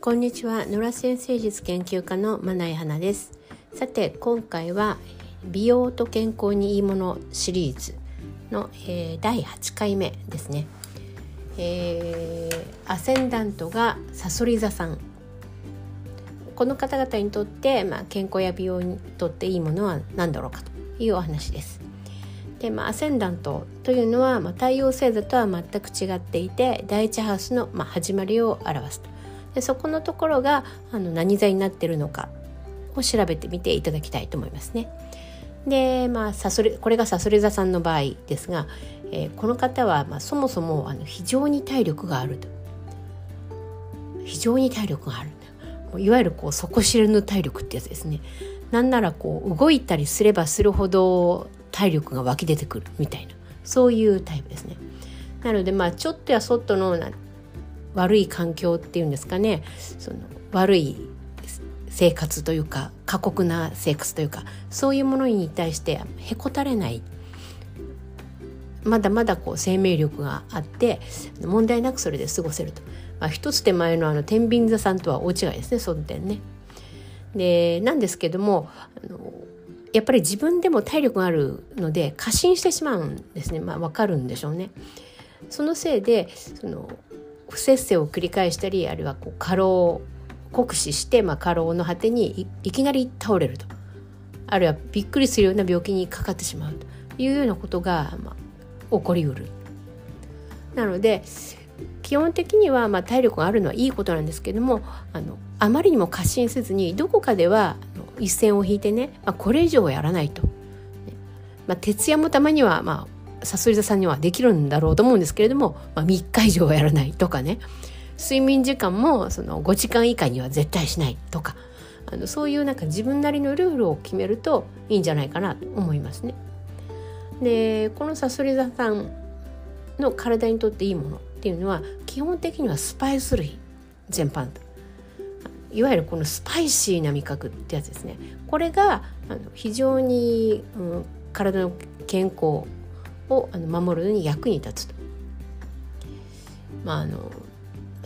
こんにちは。野良先生術研究家のまない花です。さて今回は美容と健康にいいものシリーズの、えー、第8回目ですね、えー、アセンダントがさそり座さん。この方々にとって、まあ、健康や美容にとっていいものは何だろうかというお話です。で、まあ、アセンダントというのは、まあ、太陽星座とは全く違っていて第一ハウスの、まあ、始まりを表すと。でそこのところがあの何座になってるのかを調べてみていただきたいと思いますね。でまあサソリこれがさそり座さんの場合ですが、えー、この方は、まあ、そもそもあの非常に体力があると。非常に体力があるいわゆるこう底知れぬ体力ってやつですね。なんならこう動いたりすればするほど体力が湧き出てくるみたいな。そういうタイプですね。なのでまあちょっとやそっとの悪い環境っていうんですかねその悪い生活というか過酷な生活というかそういうものに対してへこたれないまだまだこう生命力があって問題なくそれで過ごせると、まあ、一つ手前のあの天秤座さんとは大違いですねその点ね。でなんですけどもあのやっぱり自分でも体力があるので過信してしまうんですねまあ分かるんでしょうね。そのせいでその不節制を繰り返したりあるいはこう過労酷使して、まあ、過労の果てにいきなり倒れるとあるいはびっくりするような病気にかかってしまうというようなことが、まあ、起こりうる。なので基本的にはまあ体力があるのはいいことなんですけどもあのあまりにも過信せずにどこかでは一線を引いてね、まあ、これ以上はやらないと。まあ、徹夜もたまにはまあさそり座さんにはできるんだろうと思うんですけれども、まあ、3日以上はやらないとかね。睡眠時間もその5時間以下には絶対しないとか。あのそういうなんか自分なりのルールを決めるといいんじゃないかなと思いますね。でこのさそり座さんの体にとっていいものっていうのは基本的にはスパイス類全般。いわゆるこのスパイシーな味覚ってやつですね。これがあの非常に、うん、体の健康をあの守るのに役に立つと。まああの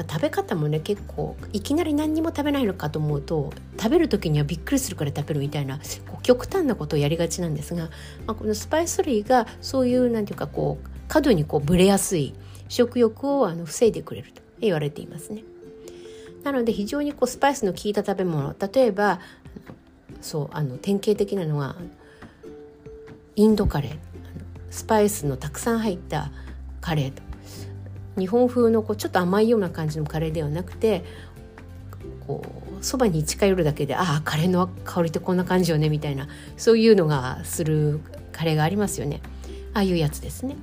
食べ方もね結構いきなり何にも食べないのかと思うと食べる時にはびっくりするから食べるみたいなこう極端なことをやりがちなんですが、まあ、このスパイス類がそういう何て言うかこう過度にこうブレやすい食欲をあの防いでくれると言われていますね。なので非常にこうスパイスの効いた食べ物例えばそうあの典型的なのはインドカレースパイスのたくさん入ったカレーと日本風のこうちょっと甘いような感じのカレーではなくてこうそばに近寄るだけでああカレーの香りってこんな感じよねみたいなそういうのがするカレーがありますよねああいうやつですね。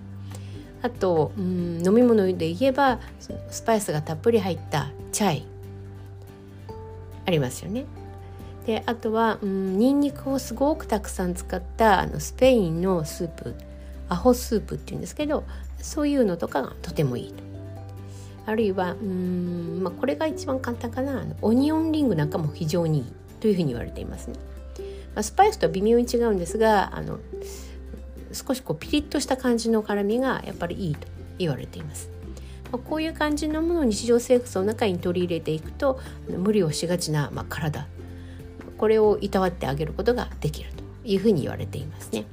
あとうん飲み物で言えばスパイスがたっぷり入ったチャイありますよね。であとはうんニンニクをすごくたくさん使ったあのスペインのスープアホスープっていうんですけどそういうのとかがとてもいいと。あるいはうん、まあ、これが一番簡単かなオニオンリングなんかも非常にいいというふうに言われていますね。まあ、スパイスとは微妙に違うんですがあの少しこうピリッとした感じの辛みがやっぱりいいと言われています。ま、こういう感じのものを日常生活の中に取り入れていくと無理をしがちな、まあ、体これをいたわってあげることができるというふうに言われていますね。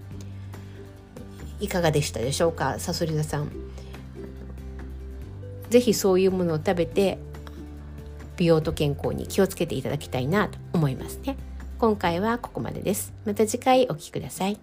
いかがでしたでしょうか？さそり座さん。是非そういうものを食べて美容と健康に気をつけていただきたいなと思いますね。今回はここまでです。また次回お聴きください。